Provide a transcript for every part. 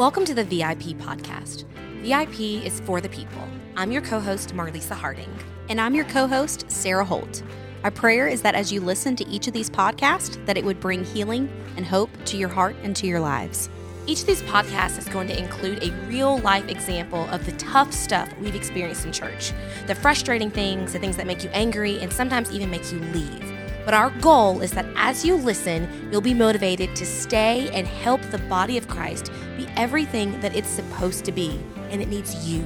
Welcome to the VIP podcast. VIP is for the people. I'm your co host, Marlisa Harding. And I'm your co host, Sarah Holt. Our prayer is that as you listen to each of these podcasts, that it would bring healing and hope to your heart and to your lives. Each of these podcasts is going to include a real life example of the tough stuff we've experienced in church, the frustrating things, the things that make you angry, and sometimes even make you leave. But our goal is that as you listen, you'll be motivated to stay and help the body of Christ be everything that it's supposed to be, and it needs you.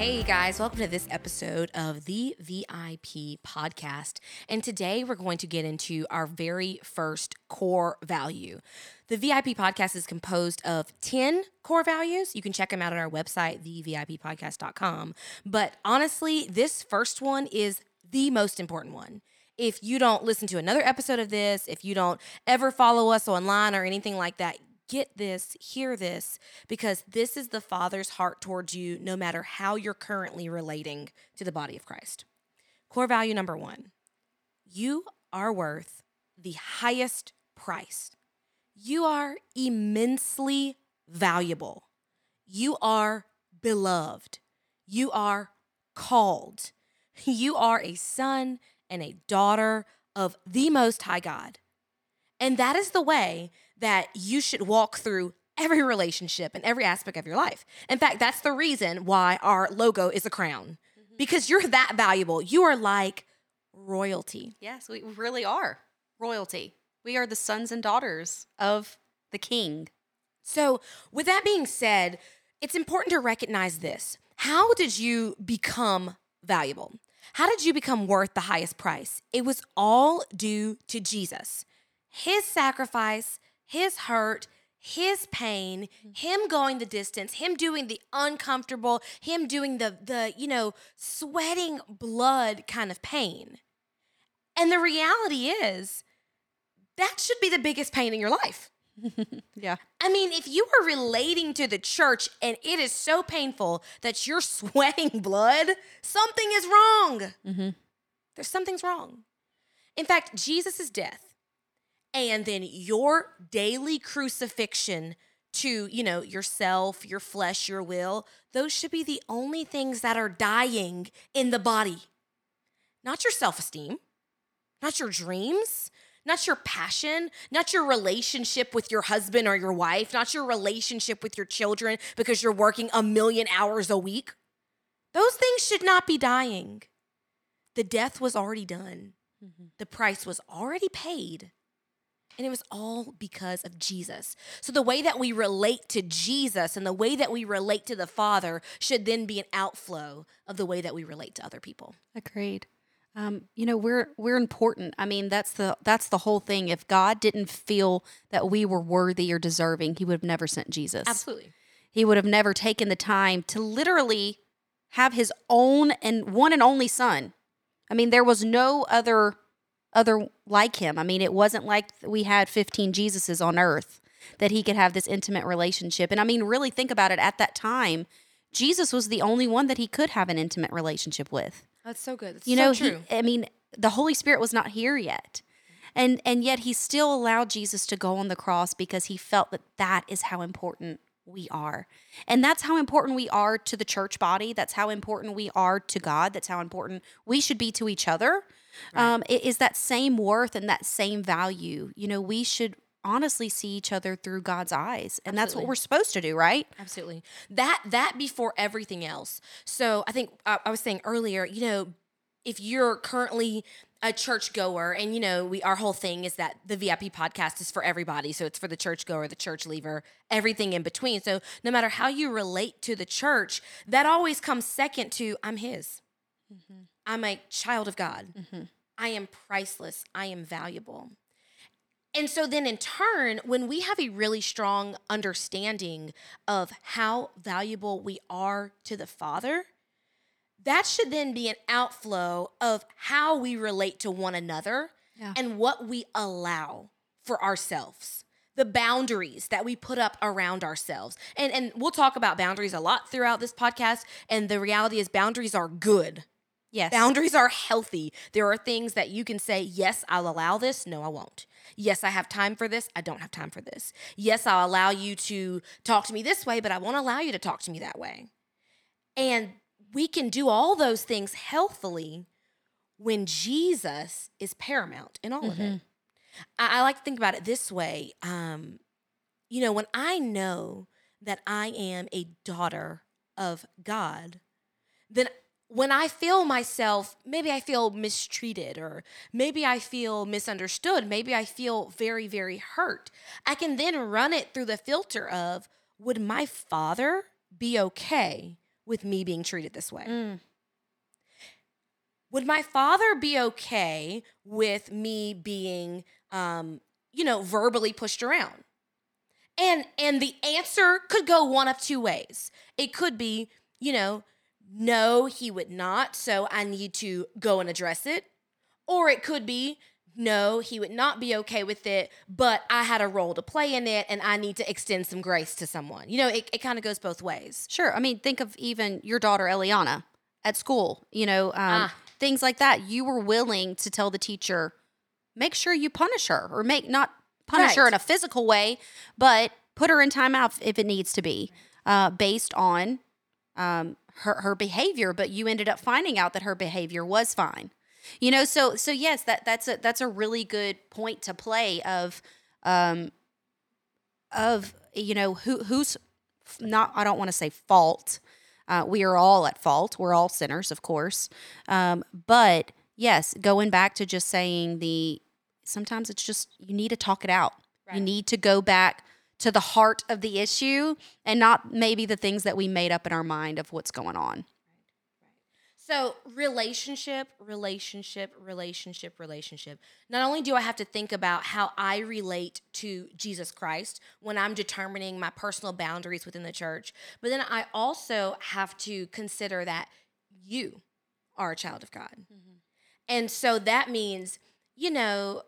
Hey guys, welcome to this episode of the VIP podcast. And today we're going to get into our very first core value. The VIP podcast is composed of 10 core values. You can check them out on our website, thevippodcast.com. But honestly, this first one is the most important one. If you don't listen to another episode of this, if you don't ever follow us online or anything like that, get this, hear this, because this is the Father's heart towards you, no matter how you're currently relating to the body of Christ. Core value number one you are worth the highest price. You are immensely valuable. You are beloved. You are called. You are a son and a daughter of the Most High God. And that is the way that you should walk through every relationship and every aspect of your life. In fact, that's the reason why our logo is a crown mm-hmm. because you're that valuable. You are like royalty. Yes, we really are royalty. We are the sons and daughters of the king. So, with that being said, it's important to recognize this. How did you become valuable? How did you become worth the highest price? It was all due to Jesus. His sacrifice, his hurt, his pain, him going the distance, him doing the uncomfortable, him doing the the, you know, sweating blood kind of pain. And the reality is that should be the biggest pain in your life. yeah. I mean, if you are relating to the church and it is so painful that you're sweating blood, something is wrong. Mm-hmm. There's something's wrong. In fact, Jesus' death and then your daily crucifixion to, you know, yourself, your flesh, your will, those should be the only things that are dying in the body. Not your self esteem, not your dreams, not your passion, not your relationship with your husband or your wife, not your relationship with your children because you're working a million hours a week. Those things should not be dying. The death was already done, mm-hmm. the price was already paid. And it was all because of Jesus. So the way that we relate to Jesus and the way that we relate to the Father should then be an outflow of the way that we relate to other people. Agreed. Um, you know, we're we're important. I mean, that's the that's the whole thing. If God didn't feel that we were worthy or deserving, He would have never sent Jesus. Absolutely. He would have never taken the time to literally have His own and one and only Son. I mean, there was no other other like him. I mean, it wasn't like we had 15 Jesuses on earth that he could have this intimate relationship. And I mean, really think about it at that time, Jesus was the only one that he could have an intimate relationship with. That's so good. That's you know, so he, I mean, the Holy Spirit was not here yet. And and yet he still allowed Jesus to go on the cross because he felt that that is how important we are. And that's how important we are to the church body. That's how important we are to God. That's how important we should be to each other. Right. Um, it is that same worth and that same value. You know, we should honestly see each other through God's eyes. And Absolutely. that's what we're supposed to do, right? Absolutely. That that before everything else. So I think I, I was saying earlier, you know, if you're currently a church goer and you know we our whole thing is that the vip podcast is for everybody so it's for the church goer the church leaver everything in between so no matter how you relate to the church that always comes second to i'm his mm-hmm. I'm a child of god. Mm-hmm. i am priceless. I am valuable. And so then in turn when we have a really strong understanding of how valuable we are to the father that should then be an outflow of how we relate to one another yeah. and what we allow for ourselves the boundaries that we put up around ourselves. And and we'll talk about boundaries a lot throughout this podcast and the reality is boundaries are good Yes. Boundaries are healthy. There are things that you can say, yes, I'll allow this. No, I won't. Yes, I have time for this. I don't have time for this. Yes, I'll allow you to talk to me this way, but I won't allow you to talk to me that way. And we can do all those things healthily when Jesus is paramount in all of it. I, I like to think about it this way. Um, you know, when I know that I am a daughter of God, then when I feel myself, maybe I feel mistreated or maybe I feel misunderstood, maybe I feel very, very hurt, I can then run it through the filter of would my father be okay with me being treated this way? Mm. Would my father be okay with me being, um, you know, verbally pushed around? And and the answer could go one of two ways. It could be, you know, no, he would not. So I need to go and address it. Or it could be, no, he would not be okay with it, but I had a role to play in it and I need to extend some grace to someone. You know, it, it kind of goes both ways. Sure. I mean, think of even your daughter Eliana at school. You know, um, Ah. things like that. You were willing to tell the teacher, make sure you punish her, or make not punish her in a physical way, but put her in timeout if it needs to be, uh, based on um, her her behavior. But you ended up finding out that her behavior was fine. You know, so so yes, that that's a that's a really good point to play of um of you know who who's not I don't want to say fault. Uh, we are all at fault. We're all sinners, of course. Um, but yes, going back to just saying the sometimes it's just you need to talk it out. You need to go back to the heart of the issue and not maybe the things that we made up in our mind of what's going on. So, relationship, relationship, relationship, relationship. Not only do I have to think about how I relate to Jesus Christ when I'm determining my personal boundaries within the church, but then I also have to consider that you are a child of God. Mm-hmm. And so that means, you know,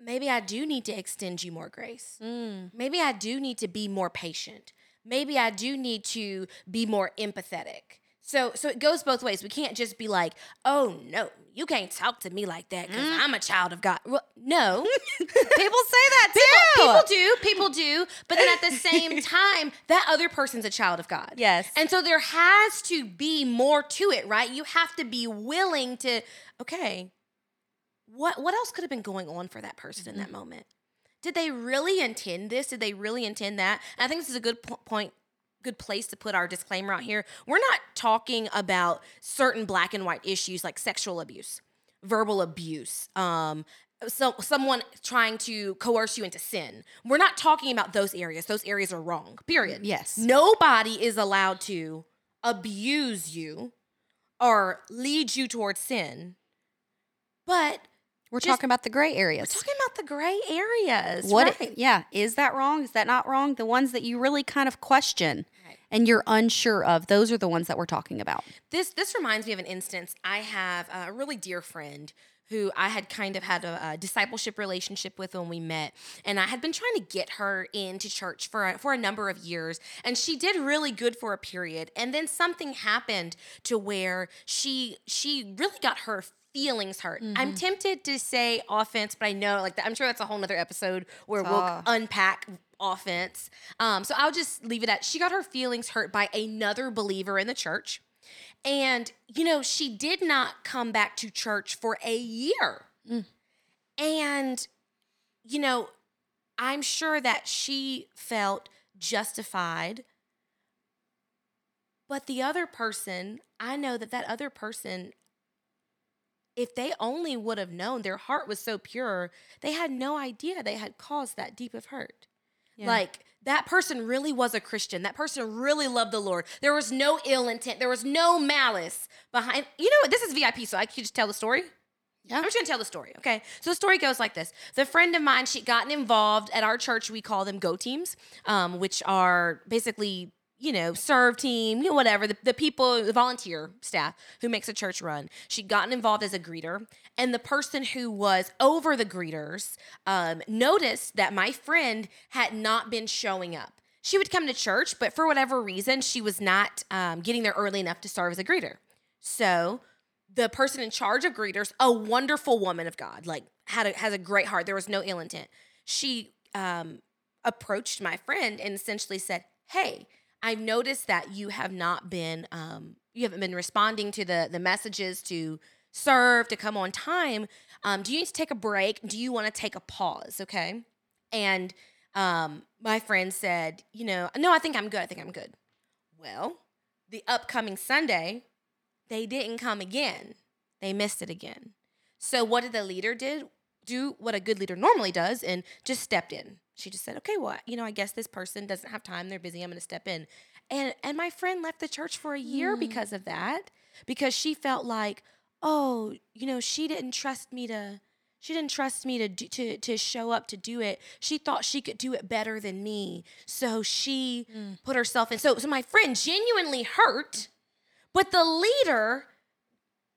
maybe I do need to extend you more grace. Mm. Maybe I do need to be more patient. Maybe I do need to be more empathetic. So so it goes both ways. We can't just be like, "Oh no, you can't talk to me like that cuz mm. I'm a child of God." Well, no. People say that people, people do, people do, but then at the same time, that other person's a child of God. Yes. And so there has to be more to it, right? You have to be willing to okay, what what else could have been going on for that person in that moment? Did they really intend this? Did they really intend that? And I think this is a good po- point good place to put our disclaimer out here. We're not talking about certain black and white issues like sexual abuse, verbal abuse, um so someone trying to coerce you into sin. We're not talking about those areas. Those areas are wrong. Period. Yes. Nobody is allowed to abuse you or lead you towards sin. But We're Just- talking about the gray areas. we're talking about the gray areas. What? right? Yeah. Is that wrong? Is that not wrong? The ones that you really kind of question Right. and you're unsure of, those are the ones that we're talking about. This this reminds me of an instance. I have a really dear friend who I had kind of had a, a discipleship relationship with when we met, and I had been trying to get her into church for a, for a number of years, and she did really good for a period, and then something happened to where she she really got her feelings hurt. I'm tempted to say offense, but I know like I'm sure that's a whole nother episode where we'll unpack offense. Um, so I'll just leave it at she got her feelings hurt by another believer in the church. And, you know, she did not come back to church for a year. And, you know, I'm sure that she felt justified. But the other person, I know that that other person, if they only would have known their heart was so pure, they had no idea they had caused that deep of hurt. Like that person really was a Christian. That person really loved the Lord. There was no ill intent. There was no malice behind. You know what? This is VIP, so I can just tell the story. Yeah. I'm just gonna tell the story, okay? So the story goes like this: the friend of mine, she'd gotten involved at our church. We call them Go Teams, um, which are basically you know serve team, you know whatever the, the people, the volunteer staff who makes a church run. She'd gotten involved as a greeter, and the person who was over the greeters um, noticed that my friend had not been showing up. She would come to church, but for whatever reason, she was not um, getting there early enough to serve as a greeter. So the person in charge of greeters, a wonderful woman of God, like had a, has a great heart. There was no ill intent. She um, approached my friend and essentially said, "Hey, I've noticed that you have not been um, you haven't been responding to the the messages to serve to come on time. Um, do you need to take a break? Do you want to take a pause? Okay." And um, my friend said, "You know, no, I think I'm good. I think I'm good." Well, the upcoming Sunday, they didn't come again. They missed it again. So what did the leader did? Do what a good leader normally does and just stepped in. She just said, "Okay, well, you know, I guess this person doesn't have time. They're busy. I'm going to step in." And and my friend left the church for a year Mm. because of that because she felt like, "Oh, you know, she didn't trust me to she didn't trust me to do, to to show up to do it. She thought she could do it better than me. So she put herself in. So so my friend genuinely hurt, but the leader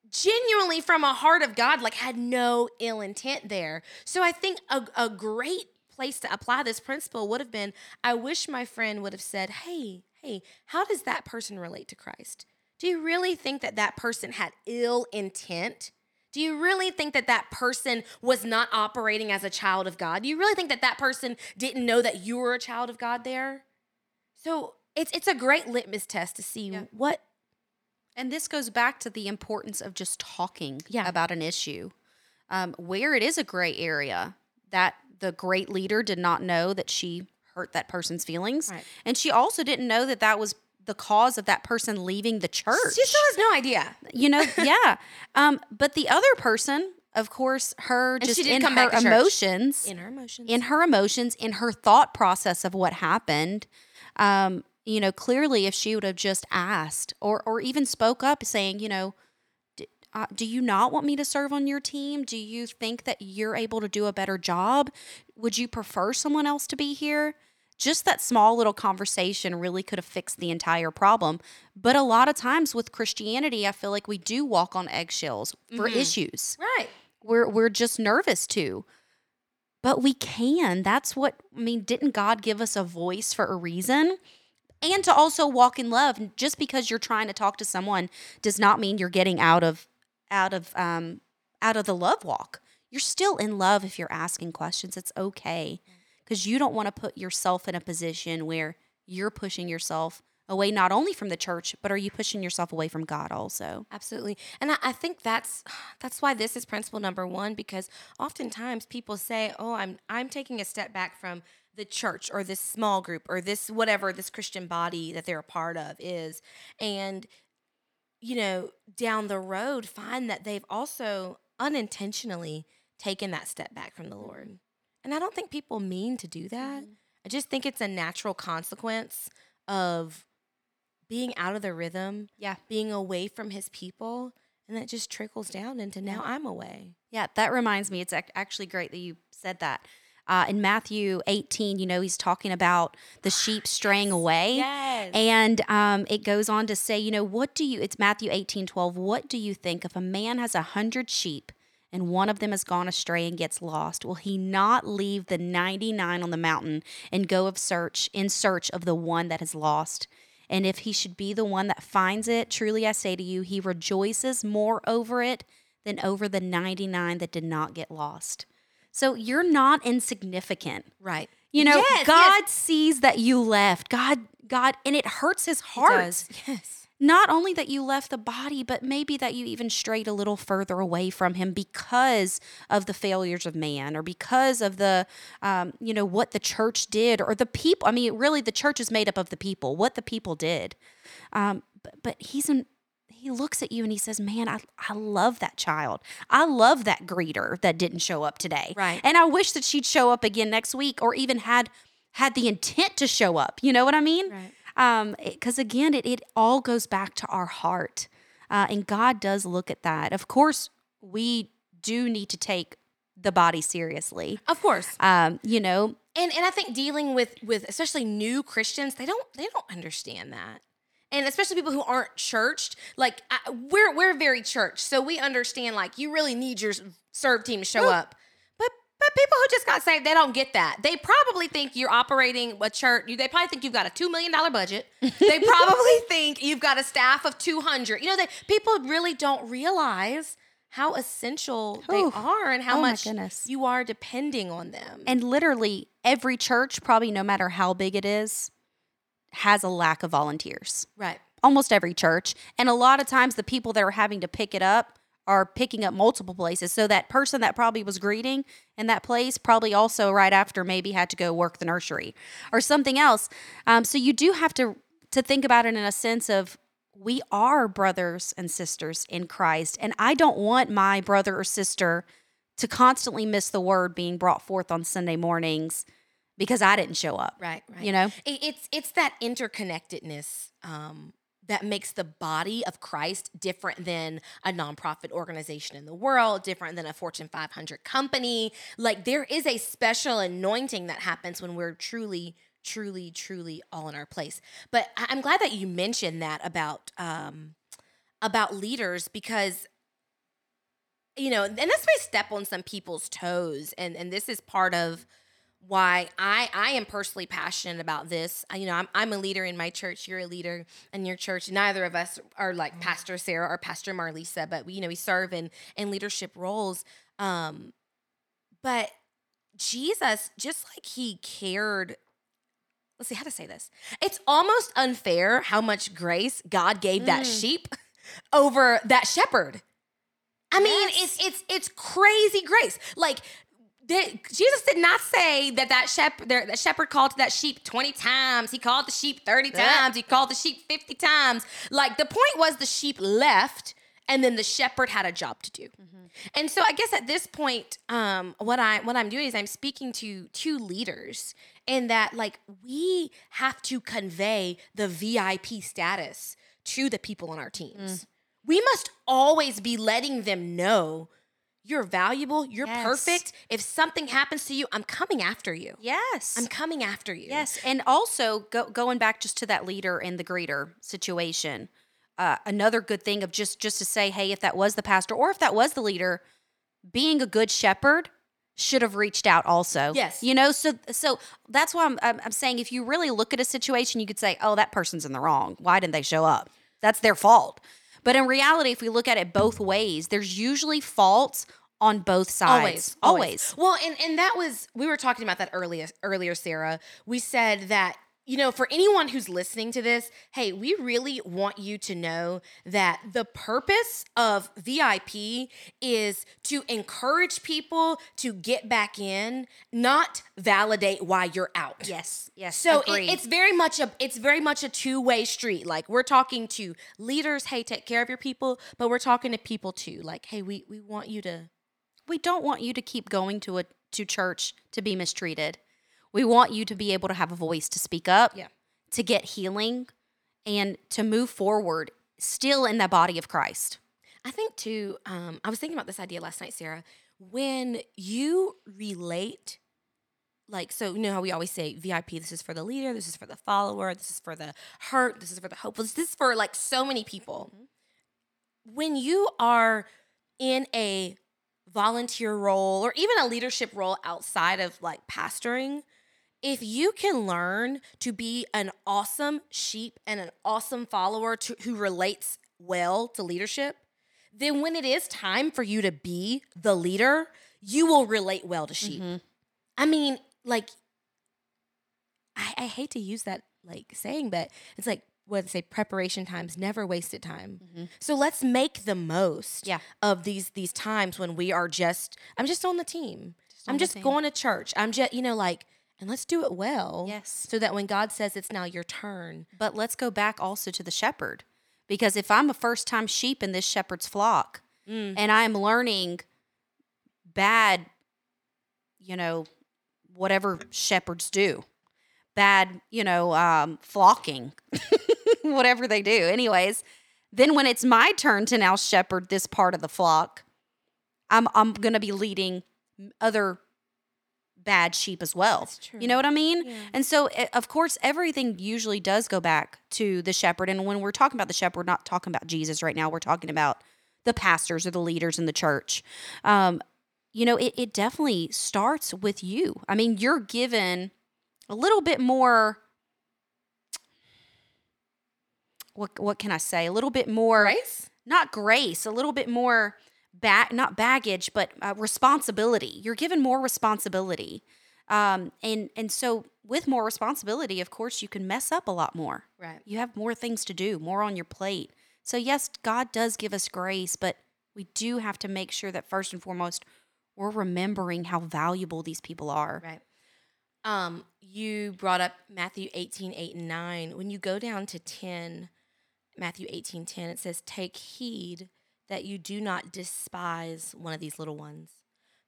genuinely from a heart of God like had no ill intent there. So I think a, a great place to apply this principle would have been I wish my friend would have said, "Hey, hey, how does that person relate to Christ? Do you really think that that person had ill intent?" Do you really think that that person was not operating as a child of God? Do you really think that that person didn't know that you were a child of God there? So it's it's a great litmus test to see Yeah. what And this goes back to the importance of just talking Yeah. about an issue. Um, where it is a gray area that the great leader did not know that she hurt that person's feelings. Right. And she also didn't know that that was the cause of that person leaving the church. she still has no idea. you know, yeah. Um, but the other person, of course, her just in her back to church. emotions, In her emotions. in her emotions, in her thought process of what happened, um, you know, clearly if she would have just asked or or even spoke up saying, you know, "D- uh, do you not want me to serve on your team? Do you think that you're able to do a better job? Would you prefer someone else to be here? Just that small little conversation really could have fixed the entire problem. But a lot of times with Christianity, I feel like we do walk on eggshells for issues right. we're we're just nervous to but we can that's what i mean didn't god give us a voice for a reason and to also walk in love just because you're trying to talk to someone does not mean you're getting out of out of um out of the love walk you're still in love if you're asking questions it's okay because you don't want to put yourself in a position where you're pushing yourself away not only from the church but are you pushing yourself away from god also Absolutely. And I, I think that's that's why this is principle number one, because oftentimes people say, Oh, I'm I'm taking a step back from the church or this small group or this whatever this Christian body that they're a part of is. And, you know, down the road find that they've also unintentionally taken that step back from the Lord. Mm-hmm. And I don't think people mean to do that. Mm-hmm. I just think it's a natural consequence of being out of the rhythm yeah being away from his people and that just trickles down into now i'm away Yeah, that reminds me. It's ac- actually great that you said that. Uh, in Matthew 18, you know, he's talking about the sheep straying away. yes And um, it goes on to say, you know, what do you, it's Matthew 18, 12. What do you think if a man has a hundred sheep and one of them has gone astray and gets lost? Will he not leave the 99 on the mountain and go of search in search of the one that has lost? And if he should be the one that finds it, truly I say to you, he rejoices more over it than over the 99 that did not get lost. So you're not insignificant. right You know, Yes, God yes. sees that you left. God, God, and it hurts his It heart. does. yes Not only that you left the body, but maybe that you even strayed a little further away from him because of the failures of man or because of the, um, you know, what the church did or the people. I mean, really, the church is made up of the people, what the people did. Um, but, but he's in, he looks at you and he says, Man, I, I love that child. I love that greeter that didn't show up today. Right. And I wish that she'd show up again next week or even had had the intent to show up. You know what I mean? Right. Um, because again, it, it all goes back to our heart. Uh, and God does look at that. Of course, we do need to take the body seriously. of course Um, you know, and and i think dealing with with especially new christians they don't they don't understand that and especially people who aren't churched like I, we're we're very church so we understand like you really need your serve team to show up but But people who just got saved, they don't get that. They probably think you're operating a church. They probably think you've got a two million dollar budget. They probably think you've got a staff of two hundred. You know, they people really don't realize how essential they are and how Oh much you are depending on them. And literally every church, probably no matter how big it is, has a lack of volunteers. right. Almost every church. And a lot of times the people that are having to pick it up are picking up multiple places. So that person that probably was greeting in that place probably also right after maybe had to go work the nursery or something else. Um, so you do have to to think about it in a sense of we are brothers and sisters in Christ. And I don't want my brother or sister to constantly miss the word being brought forth on Sunday mornings because I didn't show up. Right, right. You know? It- it's it's that interconnectedness um, that makes the body of Christ different than a nonprofit organization in the world, different than a Fortune 500 company. Like there is a special anointing that happens when we're truly, truly, truly all in our place. But I'm glad that you mentioned that about um, about leaders because you know, and this may step on some people's toes, and and this is part of why I I am personally passionate about this. I, you know, I'm I'm a leader in my church. You're a leader in your church. Neither of us are like Pastor Sarah or Pastor Marlisa, but we you know we serve in in leadership roles. Um, but Jesus, just like he cared. Let's see how to say this. It's almost unfair how much grace God gave that sheep over that shepherd. I mean, Yes. it's it's it's crazy grace. Like the, Jesus did not say that that shepherd that shepherd called to that sheep 20 times. He called the sheep 30 Yeah. times. He called the sheep 50 times. Like the point was the sheep left and then the shepherd had a job to do. And so I guess at this point um what I what I'm doing is I'm speaking to two leaders in that like we have to convey the VIP status to the people on our teams. We must always be letting them know you're valuable, you're Yes. perfect. If something happens to you, I'm coming after you. Yes. I'm coming after you. Yes, and also go, going back just to that leader and the greeter situation, uh, another good thing of just just to say, hey, if that was the pastor or if that was the leader, being a good shepherd should have reached out also. Yes. you know, so so that's why I'm, I'm I'm saying if you really look at a situation, you could say, oh, that person's in the wrong. Why didn't they show up? That's their fault. But in reality, if we look at it both ways, there's usually faults on both sides. Always, always. Well, and and that was we were talking about that earlier earlier, Sarah. We said that you know, for anyone who's listening to this, hey, we really want you to know that the purpose of VIP is to encourage people to get back in, not validate why you're out. Yes. Yes. So it, it's very much a it's very much a two way street. Like we're talking to leaders, hey, take care of your people, but we're talking to people too. Like, hey, we we want you to we don't want you to keep going to a to church to be mistreated. We want you to be able to have a voice to speak up, Yeah. to get healing, and to move forward still in the body of Christ. I think too, um, I was thinking about this idea last night, Sarah. When you relate, like, so you know how we always say VIP, this is for the leader, this is for the follower, this is for the hurt, this is for the hopeless, this is for like so many people. When you are in a volunteer role or even a leadership role outside of like pastoring, if you can learn to be an awesome sheep and an awesome follower to, who relates well to leadership, then when it is time for you to be the leader, you will relate well to sheep. Mm-hmm. I mean, like, I, I hate to use that like saying, but it's like what they say, preparation times never wasted time. So let's make the most Yeah. of these these times when we are just I'm just on the team. on I'm the just team. going to church. I'm just you know like and let's do it well. Yes. So that when God says it's now your turn. But let's go back also to the shepherd. Because if I'm a first time sheep in this shepherd's flock and I'm learning bad, you know, whatever shepherds do, bad, you know, um, flocking, whatever they do, anyways, then when it's my turn to now shepherd this part of the flock, I'm, I'm going to be leading other bad sheep as well. That's true. You know what I mean? Yeah. And so, eh, of course, everything usually does go back to the shepherd. And when we're talking about the shepherd, we're not talking about Jesus right now. We're talking about the pastors or the leaders in the church. Um, you know, it, it definitely starts with you. I mean, you're given a little bit more. What, what can I say? A little bit more Grace? not grace, a little bit more ba- not baggage, but uh, responsibility. You're given more responsibility. Um, and and so with more responsibility, of course, you can mess up a lot more. Right. You have more things to do, more on your plate. So yes, God does give us grace, but we do have to make sure that first and foremost we're remembering how valuable these people are. Right. Um, you brought up Matthew 18, 8 and 9. When you go down to 10, Matthew 18, 10, it says, Take heed that you do not despise one of these little ones.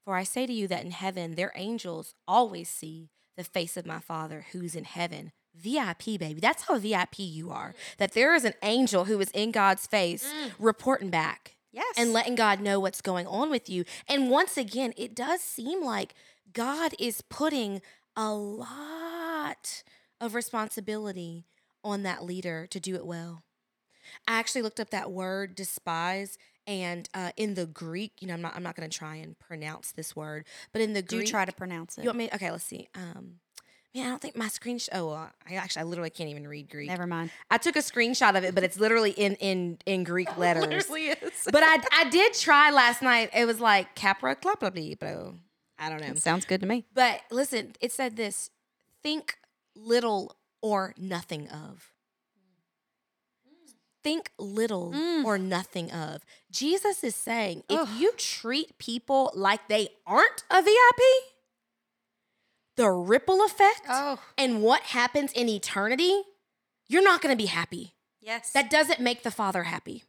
For I say to you that in heaven their angels always see the face of my Father who's in heaven. VIP, baby. That's how VIP you are. Mm. That there is an angel who is in God's face mm. reporting back Yes. and letting God know what's going on with you. And once again, it does seem like God is putting a lot of responsibility on that leader to do it well. I actually looked up that word despise and uh, in the Greek, you know, I'm not I'm not going to try and pronounce this word, but in the do Greek try to pronounce it. You want me Okay, let's see. Um Man, I don't think my screen. Sh- oh, uh, I actually, I literally can't even read Greek. Never mind. I took a screenshot of it, but it's literally in in in Greek letters. is. But I I did try last night. It was like capra clapla bro. I don't know. Sounds good to me. But listen, it said this: think little or nothing of. Think little Mm. or nothing of. Jesus is saying if Ugh. you treat people like they aren't a VIP, the ripple effect Oh, and what happens in eternity, you're not going to be happy. yes. That doesn't make the Father happy.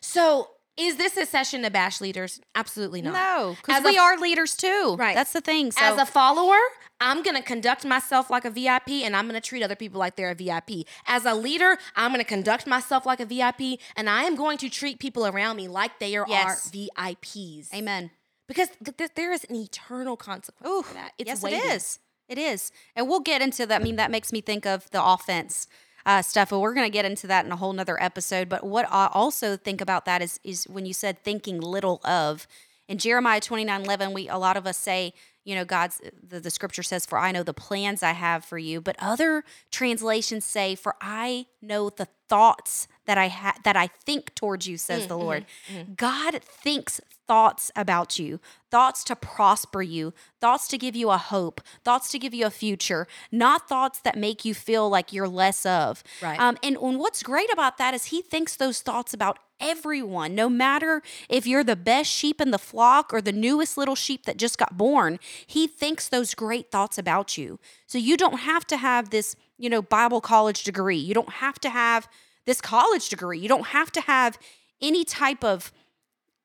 So, is this a session to bash leaders? Absolutely not. No, because we a- are leaders too. Right. That's the thing. So As a follower, I'm going to conduct myself like a VIP and I'm going to treat other people like they're a VIP. As a leader, I'm going to conduct myself like a VIP and I am going to treat people around me like they are Yes. VIPs. amen. Because th- th- there is an eternal consequence Ooh, for that. It's yes, weighty. it is. It is. And we'll get into that. I mean, that makes me think of the offense uh, stuff. But we're going to get into that in a whole nother episode. But what I also think about that is is when you said thinking little of. In Jeremiah 29 11, we a lot of us say, you know, God's the, the scripture says, For I know the plans I have for you. But other translations say, For I know the thoughts that I ha- that I think towards you, says the mm, Lord. Mm, mm, God thinks thoughts about you, thoughts to prosper you, thoughts to give you a hope, thoughts to give you a future, not thoughts that make you feel like you're less of. Right. Um, and, and what's great about that is He thinks those thoughts about everyone, no matter if you're the best sheep in the flock or the newest little sheep that just got born. He thinks those great thoughts about you. So you don't have to have this, you know, Bible college degree. You don't have to have this college degree. You don't have to have any type of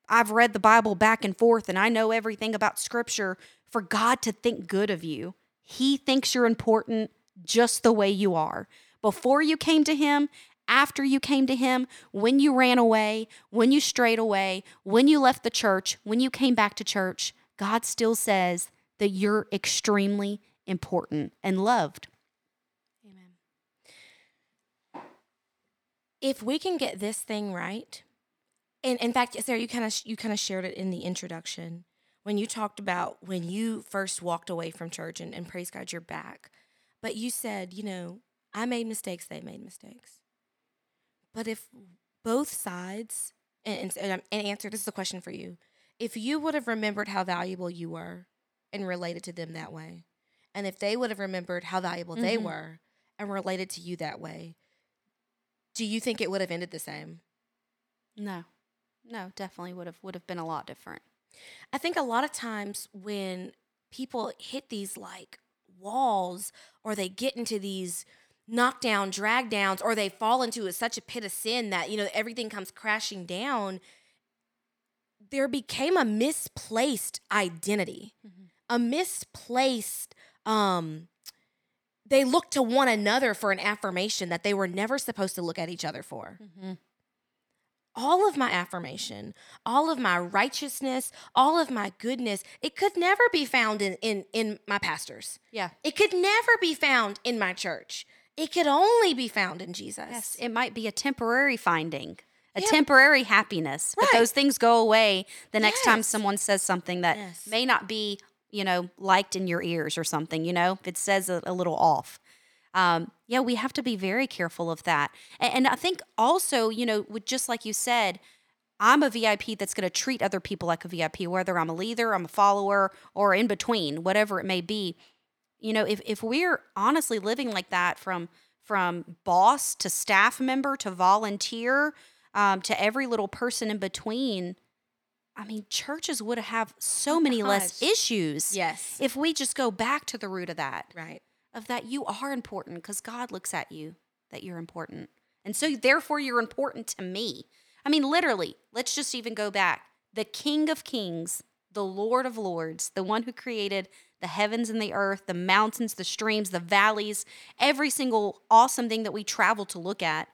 I've read the Bible back and forth and I know everything about scripture for God to think good of you. He thinks you're important just the way you are. Before you came to Him, after you came to Him, when you ran away, when you strayed away, when you left the church, when you came back to church, God still says that you're extremely important and loved. If we can get this thing right, and in fact, Sarah, you kind of you kind of shared it in the introduction when you talked about when you first walked away from church, and, and praise God, you're back. But you said, you know, I made mistakes; they made mistakes. But if both sides, and, and, and answer this is a question for you, if you would have remembered how valuable you were and related to them that way, and if they would have remembered how valuable they Mhm. were and related to you that way, do you think it would have ended the same? No. No, definitely would have would have been a lot different. I think a lot of times when people hit these like walls or they get into these knockdown, drag downs, or they fall into a, such a pit of sin that, you know, everything comes crashing down, there became a misplaced identity, a misplaced, um, they look to one another for an affirmation that they were never supposed to look at each other for. Mm-hmm. all of my affirmation, all of my righteousness, all of my goodness, it could never be found in in in my pastors. Yeah. It could never be found in my church. It could only be found in Jesus. Yes, it might be a temporary finding, a temporary happiness. But those things go away the next time someone says something that Yes. may not be, you know, liked in your ears or something, you know, it says a, a little off. Um, yeah, we have to be very careful of that. And, and I think also, you know, with just like you said, I'm a VIP that's going to treat other people like a VIP, whether I'm a leader, I'm a follower, or in between, whatever it may be. You know, if if we're honestly living like that from from boss to staff member to volunteer um, to every little person in between, I mean, churches would have so many less issues Yes. if we just go back to the root of that right. of that you are important because God looks at you that you're important. And so therefore you're important to me. I mean literally, let's just even go back. The King of Kings, the Lord of Lords, the one who created the heavens and the earth, the mountains, the streams, the valleys, every single awesome thing that we travel to look at,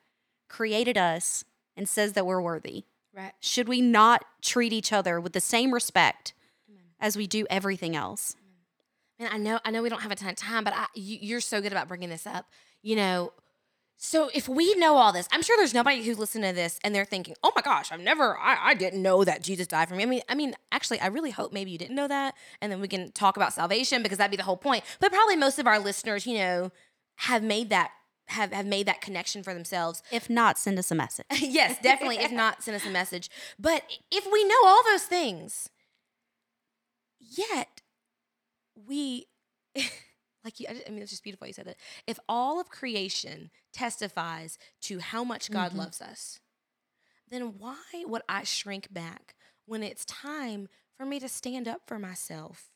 created us and says that we're worthy. Right. Should we not treat each other with the same respect as we do everything else? And I know, I know we don't have a ton of time, but I, you, you're so good about bringing this up. You know, so if we know all this, I'm sure there's nobody who's listening to this and they're thinking, "Oh my gosh, I've never, I, I didn't know that Jesus died for me." I mean, I mean, actually, I really hope maybe you didn't know that, and then we can talk about salvation because that'd be the whole point. But probably most of our listeners, you know, have made that have have made that connection for themselves. If not, send us a message. yes, definitely. if not, send us a message. But if we know all those things, yet we, like you, I mean, it's just beautiful you said that. If all of creation testifies to how much God Mhm. loves us, then why would I shrink back when it's time for me to stand up for myself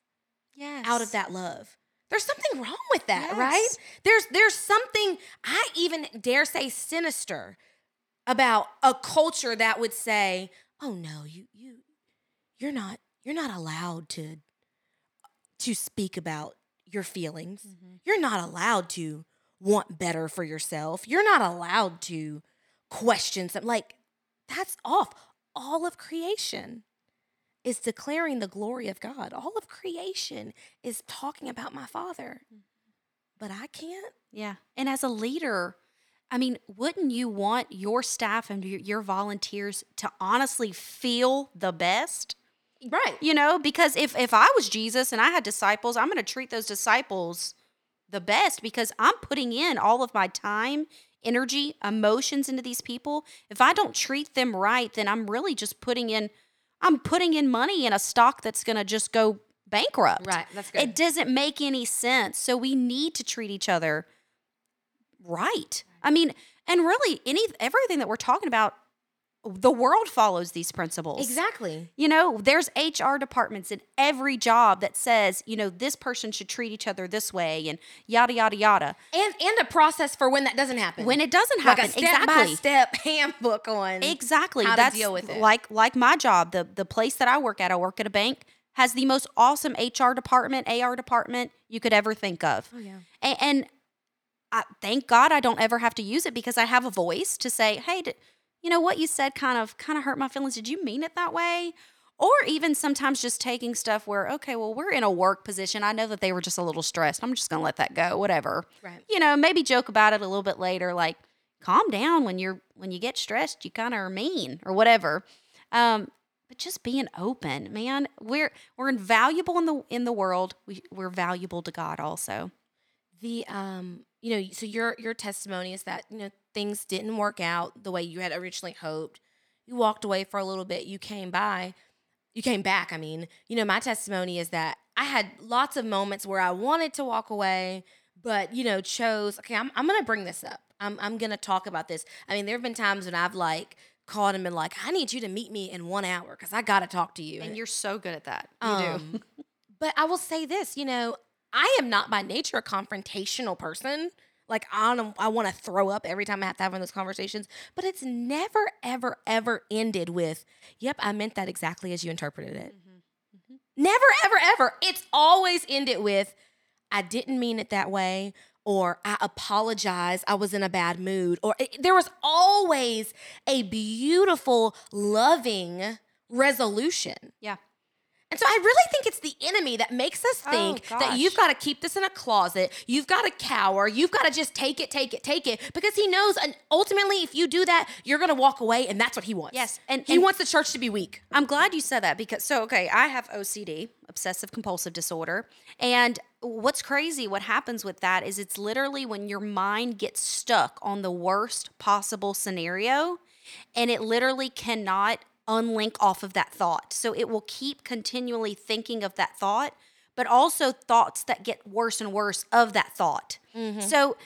Yes. out of that love. There's something wrong with that, right? There's there's something I even dare say sinister about a culture that would say, "Oh no, you you you're not you're not allowed to to speak about your feelings. Mhm. You're not allowed to want better for yourself. You're not allowed to question something like that's off. All of creation is declaring the glory of God. All of creation is talking about my Father. Mm-hmm. But I can't. Yeah. And as a leader, I mean, wouldn't you want your staff and your, your volunteers to honestly feel the best? Right. You know, because if if I was Jesus and I had disciples, I'm going to treat those disciples the best because I'm putting in all of my time, energy, emotions into these people. If I don't treat them right, then I'm really just putting in I'm putting in money in a stock that's going to just go bankrupt. Right. That's good. It doesn't make any sense. So we need to treat each other right. I mean, and really any everything that we're talking about the world follows these principles. exactly. You know, there's HR departments in every job that says, you know, this person should treat each other this way and yada yada yada. And and a process for when that doesn't happen. When it doesn't like happen, a step by exactly. step handbook on Exactly. how to deal with it. like like my job. The the place that I work at, I work at a bank, has the most awesome HR department, AR department you could ever think of. Oh yeah. And, and I, thank God I don't ever have to use it because I have a voice to say, "Hey, d- you know what you said kind of kind of hurt my feelings. Did you mean it that way?" Or even sometimes just taking stuff where, okay, well, we're in a work position. I know that they were just a little stressed. I'm just going to let that go, whatever. Right. You know, maybe joke about it a little bit later like calm down when you're when you get stressed, you kind of are mean or whatever. Um but just being open, man. We're we're invaluable in the in the world. We we're valuable to God also. the um you know so your your testimony is that you know things didn't work out the way you had originally hoped. You walked away for a little bit you came by you came back i mean. You know my testimony is that i had lots of moments where i wanted to walk away but you know chose okay i'm, I'm gonna bring this up. I'm, I'm gonna talk about this. I mean there have been times when i've like called and been like i need you to meet me in one hour because i gotta talk to you. And you're so good at that. You um, but I will say this, you know, I am not by nature a confrontational person. Like I don't, I want to throw up every time I have to have one of those conversations. But it's never, ever, ever ended with, "Yep, I meant that exactly as you interpreted it." Mm-hmm, mm-hmm. Never, ever, ever. It's always ended with, "I didn't mean it that way," or "I apologize. I was in a bad mood," or it, there was always a beautiful, loving resolution. Yeah. And so I really think it's the enemy that makes us Oh, think that you've got to keep this in a closet. You've got to cower. You've got to just take it, take it, take it. Because he knows, and ultimately, if you do that, you're going to walk away, and that's what he wants. Yes, and- he and- wants the church to be weak. I'm glad you said that because so okay, I have OCD, obsessive compulsive disorder, and what's crazy what happens with that is it's literally when your mind gets stuck on the worst possible scenario and it literally cannot unlink off of that thought. So it will keep continually thinking of that thought, but also thoughts that get worse and worse of that thought. Mm-hmm. So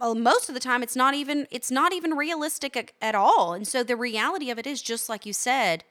well, most of the time it's not even it's not even realistic at, at all. And so the reality of it is just like you said,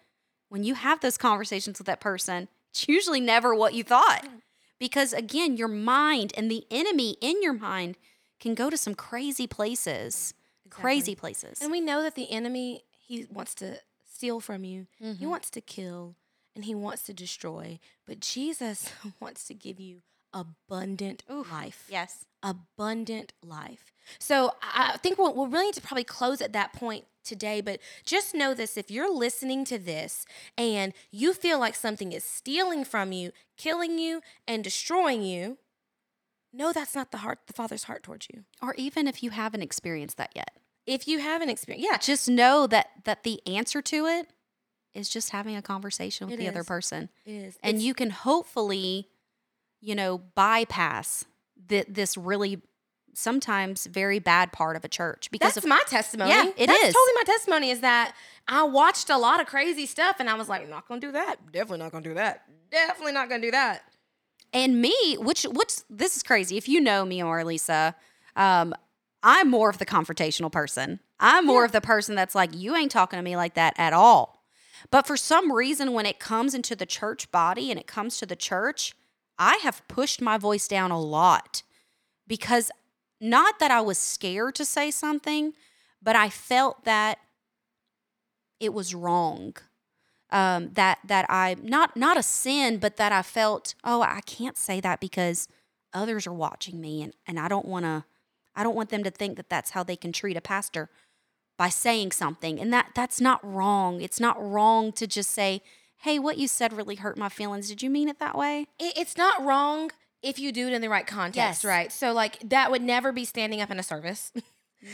when you have those conversations with that person, it's usually never what you thought. Mm. Because again, your mind and the enemy in your mind can go to some crazy places. Crazy places. And we know that the enemy, he wants to steal from you, he mm-hmm. wants to kill, and he wants to destroy. But Jesus wants to give you abundant life. yes. abundant life. So I think we'll, we'll really need to probably close at that point today, but just know this if you're listening to this and you feel like something is stealing from you, killing you, and destroying you, know that's not the heart, the Father's heart towards you. Or even if you haven't experienced that yet. If you haven't experienced, yeah, Just know that that the answer to it is just having a conversation with It the other person. it is. and It's- you can hopefully you know bypass th- this really sometimes very bad part of a church because that's of my testimony. Yeah, it that's is. totally my testimony. Is that I watched a lot of crazy stuff, and I was like, not gonna do that. Definitely not gonna do that. Definitely not gonna do that. and me which what's this is crazy if you know me or lisa um i'm more of the confrontational person. I'm more Yeah. of the person that's like you ain't talking to me like that at all. But for some reason when it comes into the church body and it comes to the church i have pushed my voice down a lot because not that i was scared to say something but i felt that it was wrong. Um, that that I not not a sin, but that I felt oh I can't say that because others are watching me and and I don't want to I don't want them to think that that's how they can treat a pastor by saying something and that that's not wrong. It's not wrong to just say hey what you said really hurt my feelings. Did you mean it that way? it, it's not wrong if you do it in the right context, Yes. right? So like that would never be standing up in a service.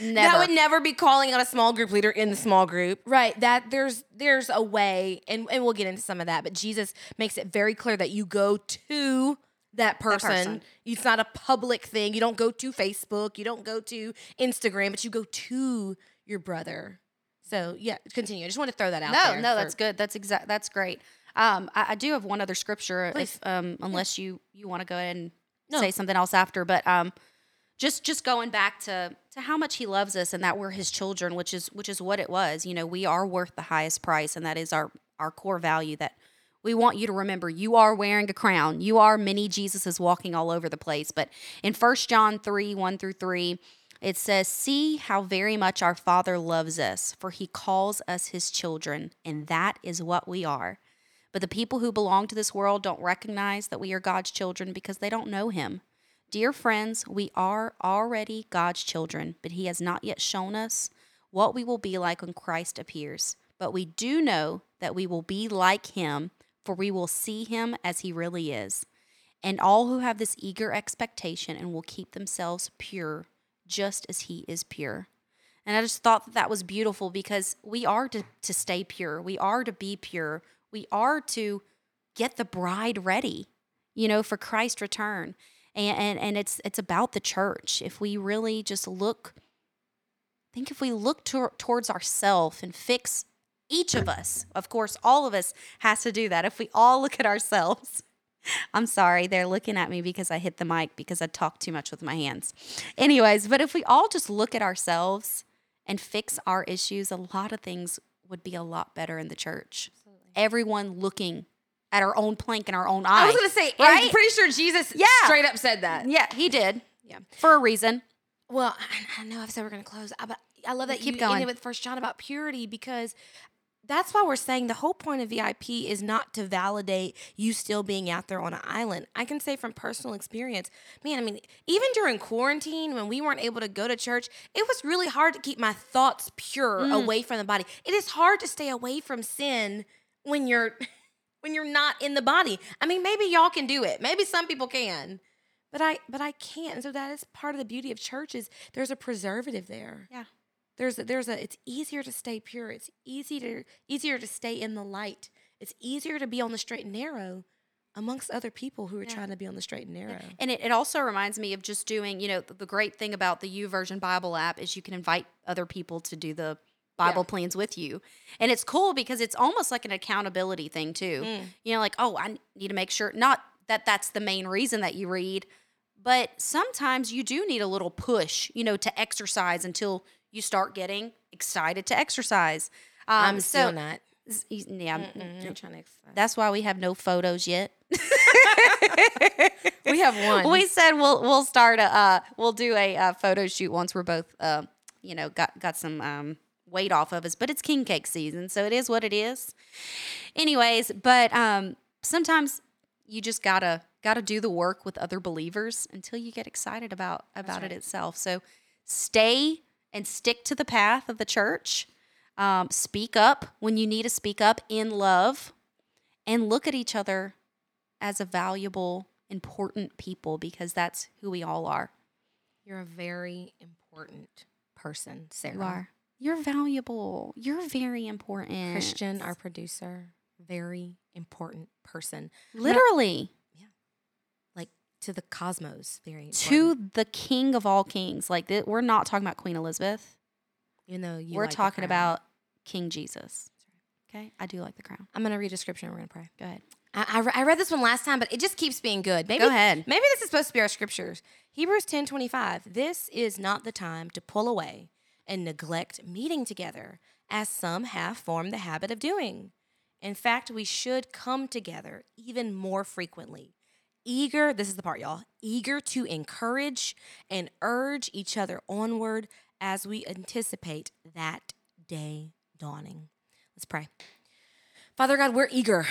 Never. That would never be calling out a small group leader in the small group. Right. That there's there's a way and, and we'll get into some of that, but Jesus makes it very clear that you go to that person. person. It's not a public thing. You don't go to Facebook, you don't go to Instagram, but you go to your brother. So yeah, continue. I just want to throw that out no, there. no, for- that's good. That's exact. That's great. Um, I, I do have one other scripture, if um, unless you you want to go ahead and No. say something else after, but um, just just going back to to how much he loves us and that we're his children, which is which is what it was. You know, we are worth the highest price, and that is our our core value that we want you to remember. You are wearing a crown. You are many Jesuses walking all over the place. But in First John three one through three. It says, See how very much our Father loves us, for he calls us his children, and that is what we are. But the people who belong to this world don't recognize that we are God's children because they don't know him. Dear friends, we are already God's children, but he has not yet shown us what we will be like when Christ appears. But we do know that we will be like him, for we will see him as he really is. And all who have this eager expectation and will keep themselves pure, just as he is pure. And I just thought that that was beautiful because we are to, to stay pure. We are to be pure. We are to get the bride ready, you know, for Christ's return. And, and, and it's, it's about the church. If we really just look, think if we look to, towards ourselves and fix each of us, of course, all of us has to do that. If we all look at ourselves, I'm sorry, they're looking at me because I hit the mic because I talk too much with my hands. Anyways, but if we all just look at ourselves and fix our issues, a lot of things would be a lot better in the church. Everyone looking at our own plank in our own eye. I was gonna say, I'm pretty sure Jesus Yeah. straight up said that. Yeah, he did. Yeah. For a reason. Well, I, know I've said we're going to close, but I love that Keep you going. ended with First John about purity because that's why we're saying the whole point of VIP is not to validate you still being out there on an island. I can say from personal experience, man, I mean, even during quarantine when we weren't able to go to church, it was really hard to keep my thoughts pure Mm. away from the body. It is hard to stay away from sin when you're when you're not in the body. I mean, maybe y'all can do it. Maybe some people can. But I but I can't. And so that is part of the beauty of church is there's a preservative there. Yeah. There's a, there's a it's easier to stay pure. It's easy to easier to stay in the light. It's easier to be on the straight and narrow amongst other people who are Yeah. trying to be on the straight and narrow. And it, it also reminds me of just doing, you know, the, the great thing about the YouVersion Bible app is you can invite other people to do the Bible Yeah. plans with you. And it's cool because it's almost like an accountability thing, too. Mm. You know, like, oh, I need to make sure, not that that's the main reason that you read, but sometimes you do need a little push, you know, to exercise until you start getting excited to exercise. Um, I'm so, still not. yeah, I'm trying to exercise. that's why we have no photos yet. we have one. We said we'll we'll start a uh, we'll do a uh, photo shoot once we're both uh, you know got got some um, weight off of us, but it's king cake season, so it is what it is. Anyways, but um, sometimes you just gotta gotta do the work with other believers until you get excited about about right. it itself. So stay and stick to the path of the church. Um, speak up when you need to speak up in love, and look at each other as a valuable, important people because that's who we all are. You're a very important person, Sarah. You are. You're valuable. You're very important. Christian, our producer, very important person. Literally to the cosmos, very important. to the king of all kings. Like th- we're not talking about Queen Elizabeth. even though you we're like talking about King Jesus. Okay, I do like the crown. I'm gonna read a scripture and we're gonna pray. Go ahead. I, I, I read this one last time, but it just keeps being good. Maybe, Go ahead. Maybe this is supposed to be our scriptures. Hebrews 10 25. This is not the time to pull away and neglect meeting together, as some have formed the habit of doing. In fact, we should come together even more frequently. Eager, this is the part, y'all, eager to encourage and urge each other onward as we anticipate that day dawning. Let's pray. Father God, we're eager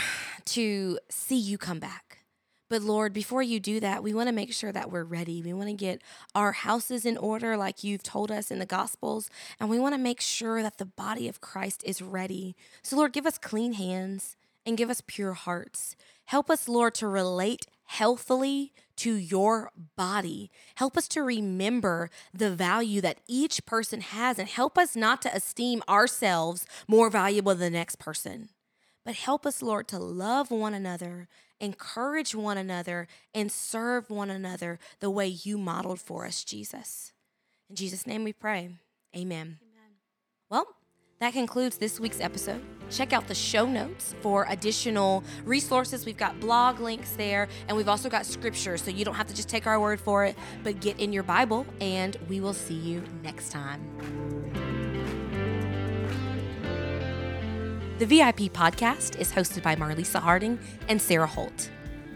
to see you come back. But Lord, before you do that, we want to make sure that we're ready. We want to get our houses in order, like you've told us in the Gospels. And we want to make sure that the body of Christ is ready. So, Lord, give us clean hands and give us pure hearts. Help us, Lord, to relate healthily to your body. Help us to remember the value that each person has and help us not to esteem ourselves more valuable than the next person. But help us, Lord, to love one another, encourage one another, and serve one another the way you modeled for us, Jesus. In Jesus' name we pray. Amen. Well, that concludes this week's episode. Check out the show notes for additional resources. We've got blog links there, and we've also got scripture, so you don't have to just take our word for it, but get in your Bible, and we will see you next time. The VIP podcast is hosted by Marlisa Harding and Sarah Holt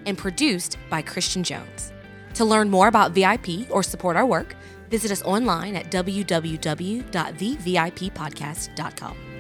and produced by Christian Jones. To learn more about VIP or support our work, visit us online at www.thevippodcast.com.